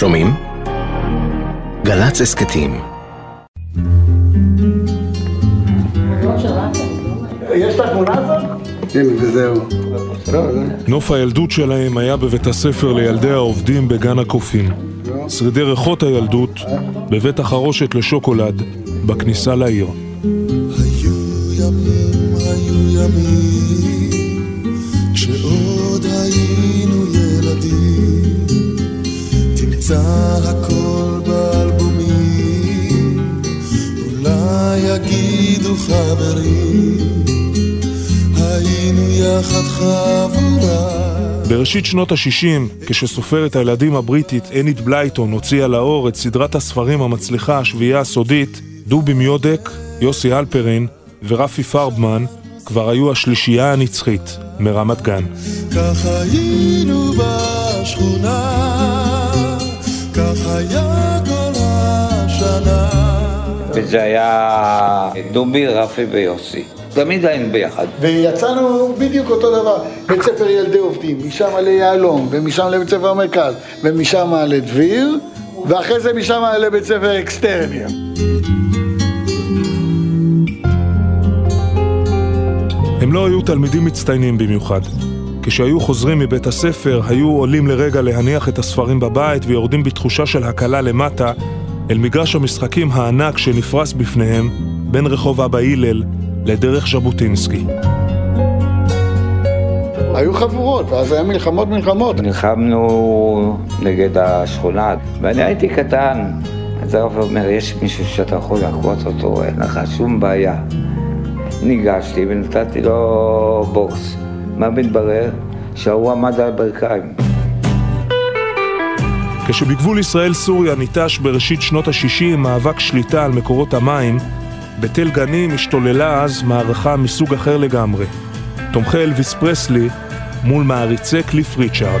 שומעים? גל"צ הסכתים יש את התמונה הזאת? הנה, וזהו. נוף הילדות שלהם היה בבית הספר לילדי העובדים בגן הקופים. שרידי ריחות הילדות בבית החרושת לשוקולד בכניסה לעיר. היו ימים, היו ימים, תמצא הכל באלבומים, אולי יגידו חברים, היינו יחד חבורה. בראשית שנות ה-60, כשסופרת הילדים הבריטית אנית בלייטון הוציאה לאור את סדרת הספרים המצליחה השביעייה הסודית, דובי מיודק, יוסי אלפרין ורפי פרבמן כבר היו השלישייה הנצחית מרמת גן. כך היינו בשכונה, וזה היה דובי, רפי ויוסי. תמיד היינו ביחד. ויצאנו בדיוק אותו דבר, בית ספר ילדי עובדים, משם ליהלום, ומשם לבית ספר המרכז, ומשם לדביר, ואחרי זה משם לבית ספר אקסטרניה. הם לא היו תלמידים מצטיינים במיוחד. כשהיו חוזרים מבית הספר, היו עולים לרגע להניח את הספרים בבית ויורדים בתחושה של הקלה למטה אל מגרש המשחקים הענק שנפרס בפניהם בין רחוב אבא הלל לדרך ז'בוטינסקי. היו חבורות, ואז היה מלחמות מלחמות. נלחמנו נגד השכונה, ואני הייתי קטן. אז הרב אומר, יש מישהו שאתה יכול לחקות אותו, אין לך שום בעיה. ניגשתי ונתתי לו בוקס. מה מתברר? שההוא עמד על הברכיים. כשבגבול ישראל-סוריה ניטש בראשית שנות ה-60 מאבק שליטה על מקורות המים, בתל גנים השתוללה אז מערכה מסוג אחר לגמרי. תומכי אלוויס פרסלי מול מעריצי קליף ריצ'ארד.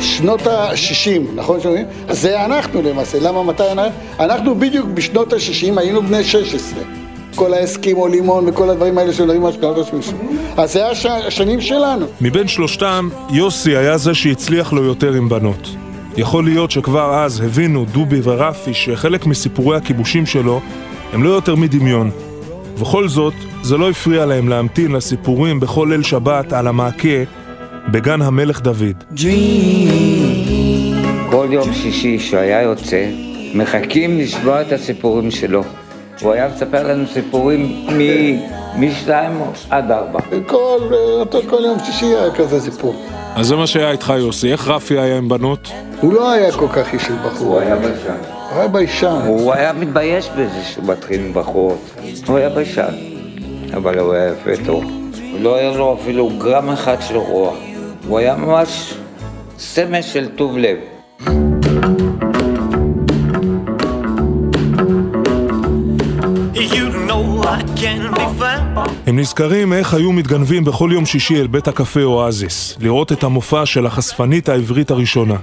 שנות ה-60, נכון שומעים? אז זה אנחנו למעשה, למה מתי אנחנו? אנחנו בדיוק בשנות ה-60 היינו בני 16. כל האסקימו לימון וכל הדברים האלה שמדברים על שנות ה-60. אז זה הש- השנים שלנו. מבין שלושתם, יוסי היה זה שהצליח לו יותר עם בנות. יכול להיות שכבר אז הבינו דובי ורפי שחלק מסיפורי הכיבושים שלו הם לא יותר מדמיון. ובכל זאת, זה לא הפריע להם להמתין לסיפורים בכל ליל שבת על המעקה בגן המלך דוד. כל יום שישי שהיה יוצא, מחכים לשמוע את הסיפורים שלו. הוא היה מספר לנו סיפורים מ- משתיים עד ארבע. כל, כל יום שישי היה כזה סיפור. אז זה מה שהיה איתך יוסי, איך רפי היה עם בנות? הוא לא היה כל כך איש של בחור, הוא היה ביישן. הוא היה ביישן. הוא היה מתבייש בזה שהוא מתחיל עם בחורות. הוא היה ביישן, אבל הוא היה יפה טוב. לא היה לו אפילו גרם אחד של רוע. הוא היה ממש סמל של טוב לב. הם נזכרים איך היו מתגנבים בכל יום שישי אל בית הקפה אואזיס, לראות את המופע של החשפנית העברית הראשונה.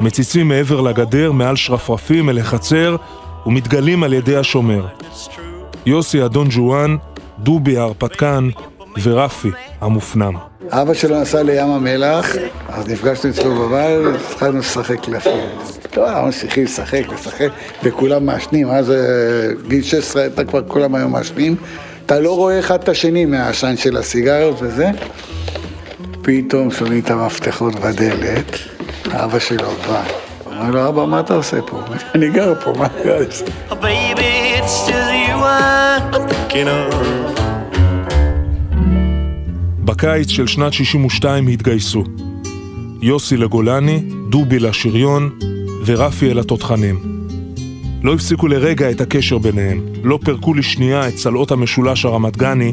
מציצים מעבר לגדר, מעל שרפרפים אל החצר, ומתגלים על ידי השומר. יוסי אדון ג'ואן, דובי ההרפתקן, ורפי המופנם. אבא שלו נסע לים המלח, אז נפגשנו אצלו בבית, התחלנו לשחק קלפים. לא, אנחנו ממשיכים לשחק, לשחק, וכולם מעשנים, אז אה, גיל 16 אתה כבר כולם היום מעשנים. אתה לא רואה אחד את השני מהעשן של הסיגריות וזה. פתאום שומעים את המפתחות בדלת, אבא שלו בא. אומר לו, אבא, מה אתה עושה פה? אני גר פה, מה אני עושה? בקיץ של שנת 62 התגייסו. יוסי לגולני, דובי לשריון ורפי אל התותחנים. לא הפסיקו לרגע את הקשר ביניהם, לא פירקו לשנייה את צלעות המשולש הרמת גני,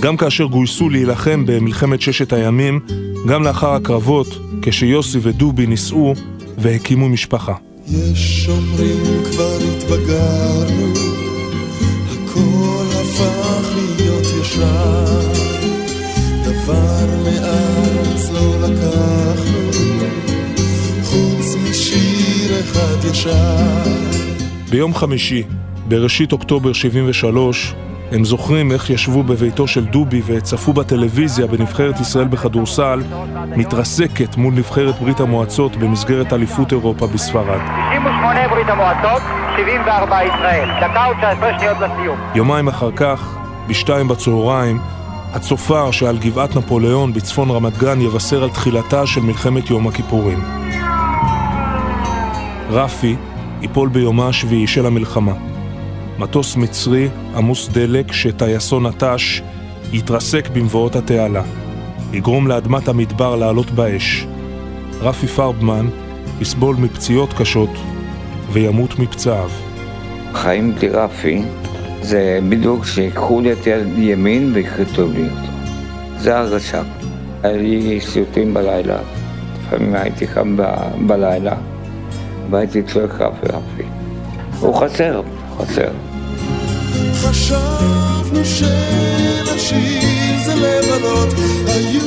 גם כאשר גויסו להילחם במלחמת ששת הימים, גם לאחר הקרבות, כשיוסי ודובי נישאו והקימו משפחה. יש אומרים כבר התבגרנו, הכל הפך להיות ישר, דבר מאז לא לקחנו, חוץ משיר אחד ישר. ביום חמישי, בראשית אוקטובר 73, הם זוכרים איך ישבו בביתו של דובי וצפו בטלוויזיה בנבחרת ישראל בכדורסל מתרסקת מול נבחרת ברית המועצות במסגרת אליפות אירופה בספרד. 98 ברית המועצות, 74 ישראל. דקה ו-19 שניות לסיום. יומיים אחר כך, בשתיים בצהריים, הצופר שעל גבעת נפוליאון בצפון רמת גן יבשר על תחילתה של מלחמת יום הכיפורים. רפי ייפול ביומה השביעי של המלחמה. מטוס מצרי עמוס דלק שטייסו נטש יתרסק במבואות התעלה. יגרום לאדמת המדבר לעלות באש. רפי פרבמן יסבול מפציעות קשות וימות מפצעיו. חיים בלי רפי זה בדיוק שיקחו לי את יד ימין ויכרתו לי אותו. זה הרגשה. היה לי סיוטים בלילה, לפעמים הייתי קם ב- בלילה והייתי צועק רפי רפי. הוא חסר, חסר. חשבנו שנשים זה לבנות, היו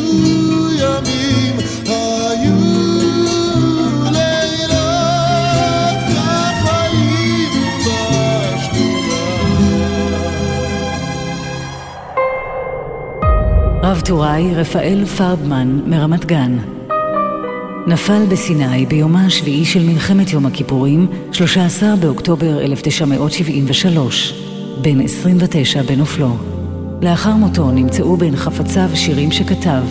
ימים, היו לילות, כך היינו בשכונה. רב טוראי רפאל פרבמן מרמת גן נפל בסיני ביומה השביעי של מלחמת יום הכיפורים, 13 באוקטובר 1973, בן 29 בנופלו. לאחר מותו נמצאו בין חפציו שירים שכתב,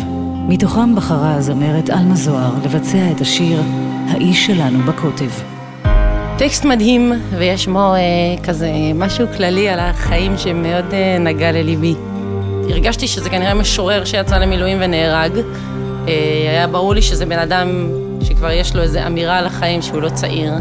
מתוכם בחרה הזמרת עלמה זוהר לבצע את השיר "האיש שלנו בקוטב". טקסט מדהים, ויש בו אה, כזה משהו כללי על החיים שמאוד אה, נגע לליבי. הרגשתי שזה כנראה משורר שיצא למילואים ונהרג. אה, היה ברור לי שזה בן אדם שכבר יש לו איזו אמירה על החיים שהוא לא צעיר.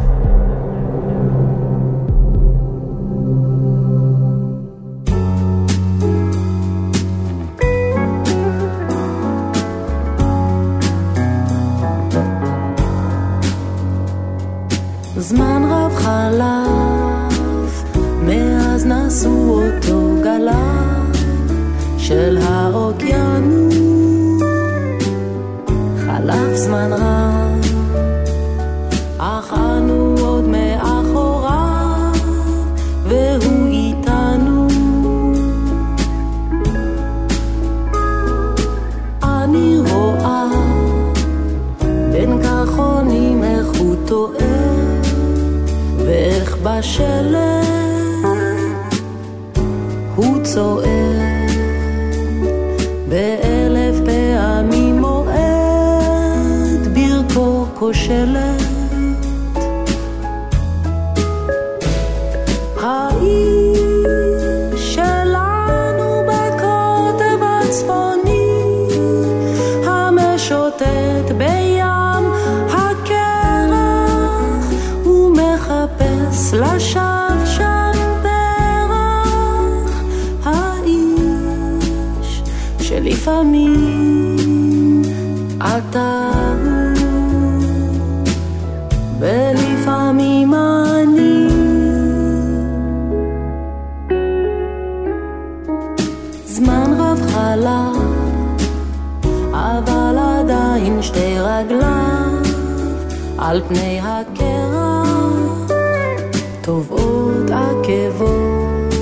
זמן רב חלף, מאז נשאו אותו גליו של האוקיינוס. כושלת. האיש שלנו זמן רב חלף, אבל עדיין שתי רגליו על פני הקרח, טובעות עקבות,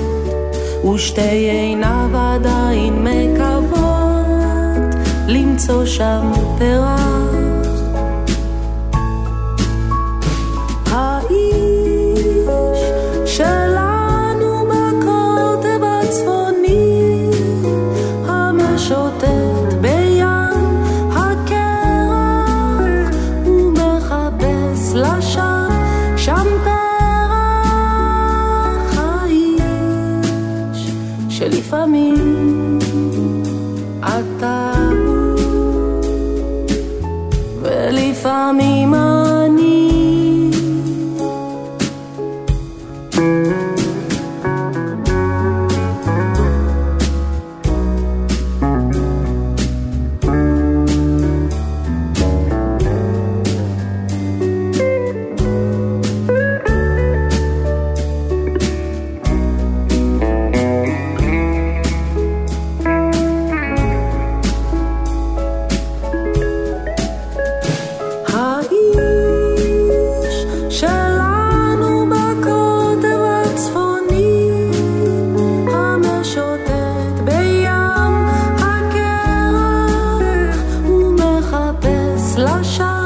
ושתי עיניו עדיין מקוות למצוא שם פרח. שלפעמים אתה 我想